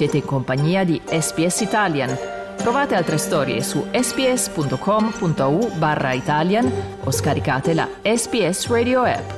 Siete in compagnia di SPS Italian. Trovate altre storie su sps.com.au barra Italian o scaricate la SPS Radio app.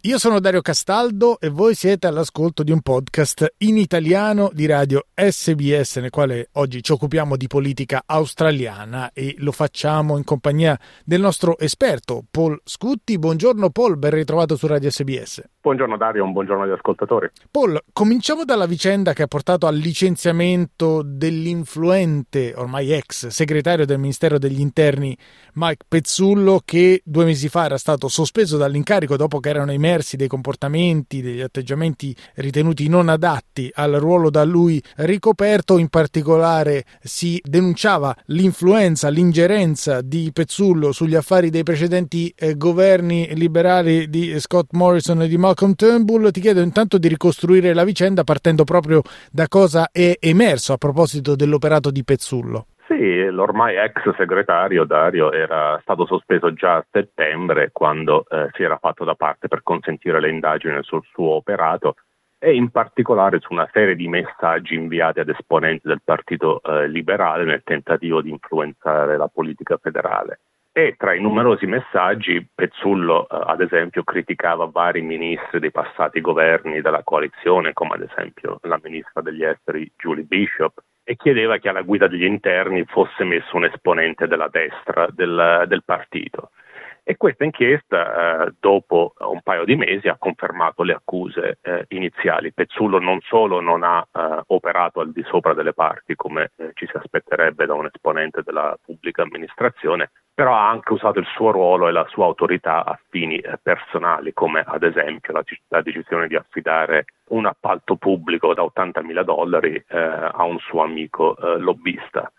Io sono Dario Castaldo e voi siete all'ascolto di un podcast in italiano di radio SBS nel quale oggi ci occupiamo di politica australiana e lo facciamo in compagnia del nostro esperto Paul Scutti. Buongiorno Paul, ben ritrovato su radio SBS. Buongiorno Dario, un buongiorno agli ascoltatori. Paul, cominciamo dalla vicenda che ha portato al licenziamento dell'influente, ormai ex segretario del Ministero degli Interni Mike Pezzullo che due mesi fa era stato sospeso dall'incarico dopo che erano emersi dei comportamenti, degli atteggiamenti ritenuti non adatti al ruolo da lui ricoperto. In particolare si denunciava l'influenza, l'ingerenza di Pezzullo sugli affari dei precedenti eh, governi liberali di Scott Morrison e di Malcolm Malcolm Turnbull, ti chiedo intanto di ricostruire la vicenda partendo proprio da cosa è emerso a proposito dell'operato di Pezzullo. Sì, l'ormai ex segretario Dario era stato sospeso già a settembre quando eh, si era fatto da parte per consentire le indagini sul suo operato e in particolare su una serie di messaggi inviati ad esponenti del Partito eh, Liberale nel tentativo di influenzare la politica federale e tra i numerosi messaggi Pezzullo eh, ad esempio criticava vari ministri dei passati governi della coalizione come ad esempio la ministra degli esteri Julie Bishop e chiedeva che alla guida degli interni fosse messo un esponente della destra del, del partito. E questa inchiesta, eh, dopo un paio di mesi, ha confermato le accuse eh, iniziali. Pezzullo non solo non ha eh, operato al di sopra delle parti, come eh, ci si aspetterebbe da un esponente della pubblica amministrazione, però ha anche usato il suo ruolo e la sua autorità a fini eh, personali, come ad esempio la, la, decisione di affidare un appalto pubblico da 80 mila dollari eh, a un suo amico lobbista.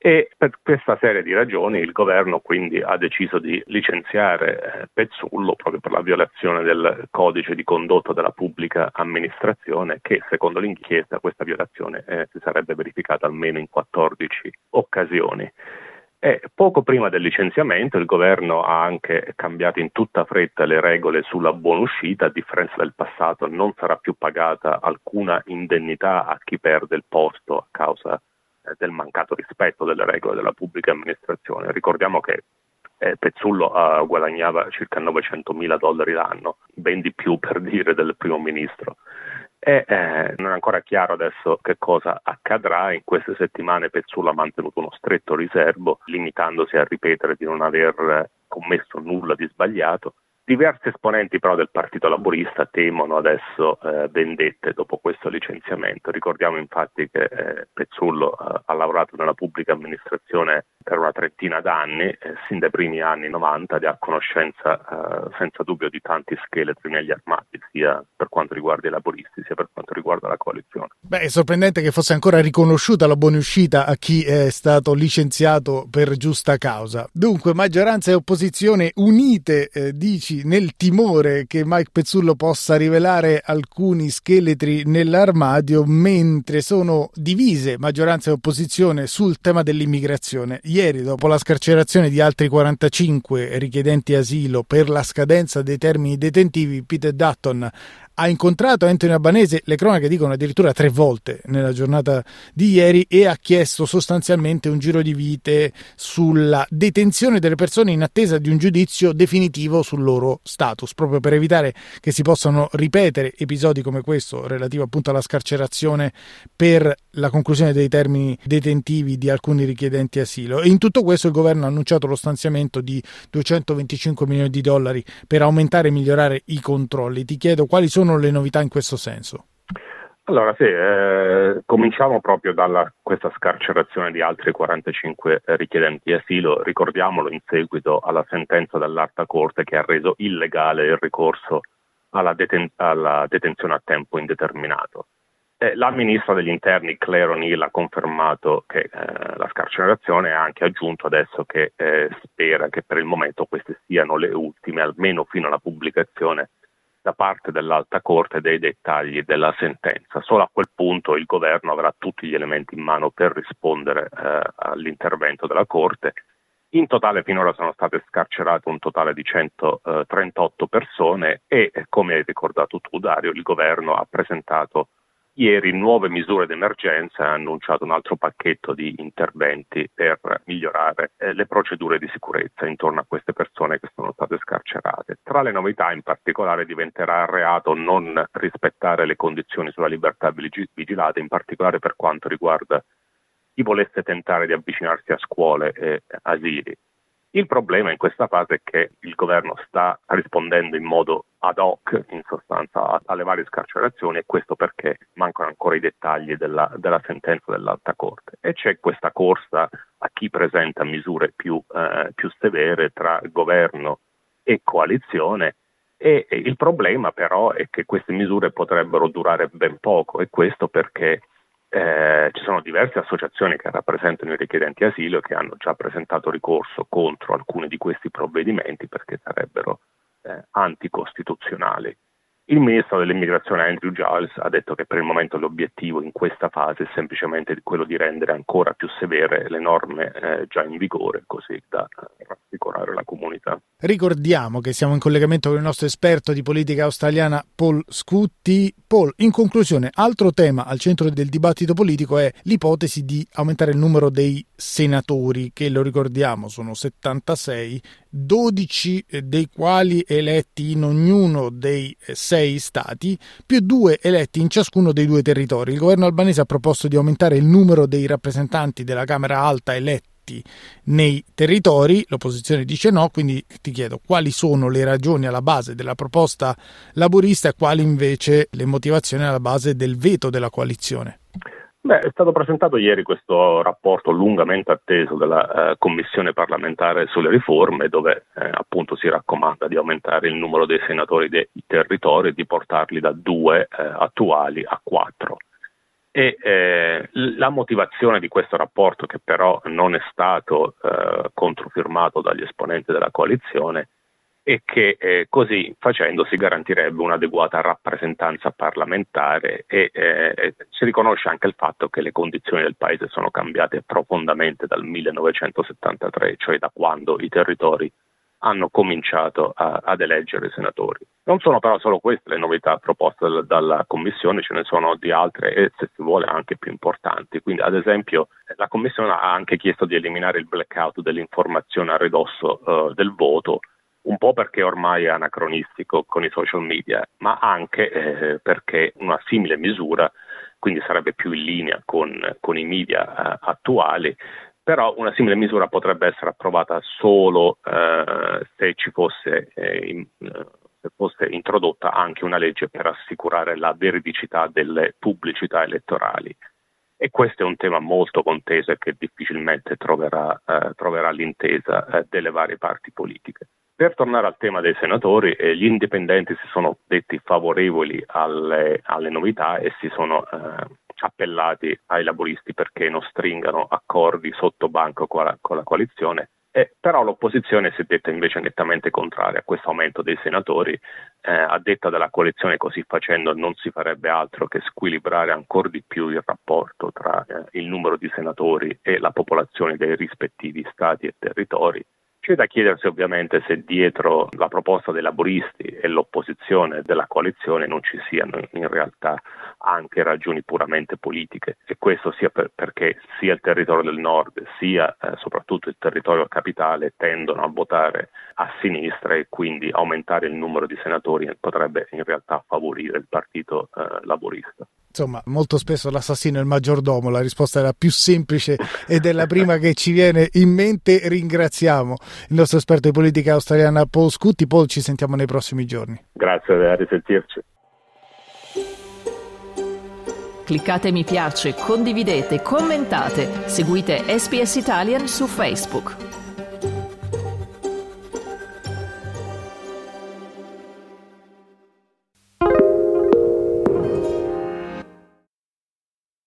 E per questa serie di ragioni il governo quindi ha deciso di licenziare eh, Pezzullo proprio per la violazione del codice di condotta della pubblica amministrazione che secondo l'inchiesta questa violazione eh, si sarebbe verificata almeno in 14 occasioni. E poco prima del licenziamento il governo ha anche cambiato in tutta fretta le regole sulla buonuscita, a differenza del passato non sarà più pagata alcuna indennità a chi perde il posto a causa del mancato rispetto delle regole della pubblica amministrazione. Ricordiamo che eh, Pezzullo uh, guadagnava circa 900 mila dollari l'anno, ben di più per dire del primo ministro. E eh, non è ancora chiaro adesso che cosa accadrà. In queste settimane Pezzullo ha mantenuto uno stretto riservo, limitandosi a ripetere di non aver commesso nulla di sbagliato. Diversi esponenti però del Partito Laburista temono adesso eh, vendette dopo questo licenziamento. Ricordiamo infatti che eh, Pezzullo eh, ha lavorato nella pubblica amministrazione per una trentina d'anni, sin dai primi anni 90, ed ha conoscenza eh, senza dubbio di tanti scheletri negli armati, sia per quanto riguarda i laburisti sia per quanto riguarda la coalizione. Beh, è sorprendente che fosse ancora riconosciuta la buonuscita a chi è stato licenziato per giusta causa. Dunque, maggioranza e opposizione unite, eh, nel timore che Mike Pezzullo possa rivelare alcuni scheletri nell'armadio mentre sono divise maggioranza e opposizione sul tema dell'immigrazione. Ieri, dopo la scarcerazione di altri 45 richiedenti asilo per la scadenza dei termini detentivi, Peter Dutton ha incontrato Anthony Albanese, le cronache dicono addirittura tre volte nella giornata di ieri e ha chiesto sostanzialmente un giro di vite sulla detenzione delle persone in attesa di un giudizio definitivo sul loro status, proprio per evitare che si possano ripetere episodi come questo relativo appunto alla scarcerazione per la conclusione dei termini detentivi di alcuni richiedenti asilo. E in tutto questo il governo ha annunciato lo stanziamento di 225 milioni di dollari per aumentare e migliorare i controlli. Ti chiedo quali sono le novità in questo senso? Allora sì, eh, cominciamo proprio da questa scarcerazione di altri 45 richiedenti asilo, ricordiamolo in seguito alla sentenza dell'Alta Corte che ha reso illegale il ricorso alla, deten- alla detenzione a tempo indeterminato. Eh, la ministra degli interni Claire O'Neill ha confermato che eh, la scarcerazione ha anche aggiunto adesso che eh, spera che per il momento queste siano le ultime, almeno fino alla pubblicazione da parte dell'Alta Corte dei dettagli della sentenza. Solo a quel punto il governo avrà tutti gli elementi in mano per rispondere eh, all'intervento della Corte In totale finora sono state scarcerate un totale di 138 persone e, come hai ricordato tu Dario, il governo ha presentato ieri nuove misure d'emergenza ha annunciato un altro pacchetto di interventi per migliorare eh, le procedure di sicurezza intorno a queste persone che sono state scarcerate. Tra le novità in particolare diventerà reato non rispettare le condizioni sulla libertà vigilata, in particolare per quanto riguarda chi volesse tentare di avvicinarsi a scuole e asili. Il problema in questa fase è che il governo sta rispondendo in modo ad hoc, in sostanza, alle varie scarcerazioni e questo perché mancano ancora i dettagli della, della sentenza dell'Alta Corte. E c'è questa corsa a chi presenta misure più, eh, più severe tra governo e coalizione e, il problema però è che queste misure potrebbero durare ben poco e questo perché eh, ci sono diverse associazioni che rappresentano i richiedenti asilo che hanno già presentato ricorso contro alcuni di questi provvedimenti perché sarebbero eh, anticostituzionali. Il ministro dell'immigrazione Andrew Giles ha detto che per il momento l'obiettivo in questa fase è semplicemente quello di rendere ancora più severe le norme eh, già in vigore, così da rassicurare la comunità. Ricordiamo che siamo in collegamento con il nostro esperto di politica australiana Paul Scutti. Paul, in conclusione, altro tema al centro del dibattito politico è l'ipotesi di aumentare il numero dei senatori, che lo ricordiamo sono 76, 12 dei quali eletti in ognuno dei sei stati, più due eletti in ciascuno dei due territori. Il governo albanese ha proposto di aumentare il numero dei rappresentanti della Camera Alta eletti nei territori, l'opposizione dice no, quindi ti chiedo quali sono le ragioni alla base della proposta laburista e quali invece le motivazioni alla base del veto della coalizione. Beh, è stato presentato ieri questo rapporto lungamente atteso della eh, Commissione parlamentare sulle riforme dove eh, appunto si raccomanda di aumentare il numero dei senatori dei territori e di portarli da due eh, attuali a quattro. E eh, la motivazione di questo rapporto, che però non è stato eh, controfirmato dagli esponenti della coalizione, e che eh, così facendo si garantirebbe un'adeguata rappresentanza parlamentare e eh, si riconosce anche il fatto che le condizioni del Paese sono cambiate profondamente dal 1973, cioè da quando i territori hanno cominciato a, ad eleggere senatori. Non sono però solo queste le novità proposte dal, dalla Commissione, ce ne sono di altre e se si vuole anche più importanti. Quindi ad esempio la Commissione ha anche chiesto di eliminare il blackout dell'informazione a ridosso uh, del voto un po' perché ormai è anacronistico con i social media, ma anche eh, perché una simile misura, quindi sarebbe più in linea con, con i media eh, attuali, però una simile misura potrebbe essere approvata solo eh, se ci fosse, eh, in, eh, se fosse introdotta anche una legge per assicurare la veridicità delle pubblicità elettorali. E questo è un tema molto conteso e che difficilmente troverà, eh, troverà l'intesa delle varie parti politiche. Per tornare al tema dei senatori, eh, gli indipendenti si sono detti favorevoli alle, alle novità e si sono eh, appellati ai laboristi perché non stringano accordi sotto banco con la, con la coalizione. Eh, però l'opposizione si è detta invece nettamente contraria a questo aumento dei senatori, eh, a detta della coalizione così facendo non si farebbe altro che squilibrare ancora di più il rapporto tra eh, il numero di senatori e la popolazione dei rispettivi stati e territori c'è da chiedersi ovviamente se dietro la proposta dei laboristi e l'opposizione della coalizione non ci siano in realtà anche ragioni puramente politiche e questo sia per, perché sia il territorio del nord sia eh, soprattutto il territorio capitale tendono a votare a sinistra e quindi aumentare il numero di senatori potrebbe in realtà favorire il partito eh, laborista. Insomma, molto spesso l'assassino è il maggiordomo, la risposta è la più semplice ed è la prima che ci viene in mente. Ringraziamo il nostro esperto di politica australiana Paul Scutti. Paul, ci sentiamo nei prossimi giorni. Grazie, a risentirci. Cliccate mi piace, condividete, commentate, seguite SPS Italian su Facebook.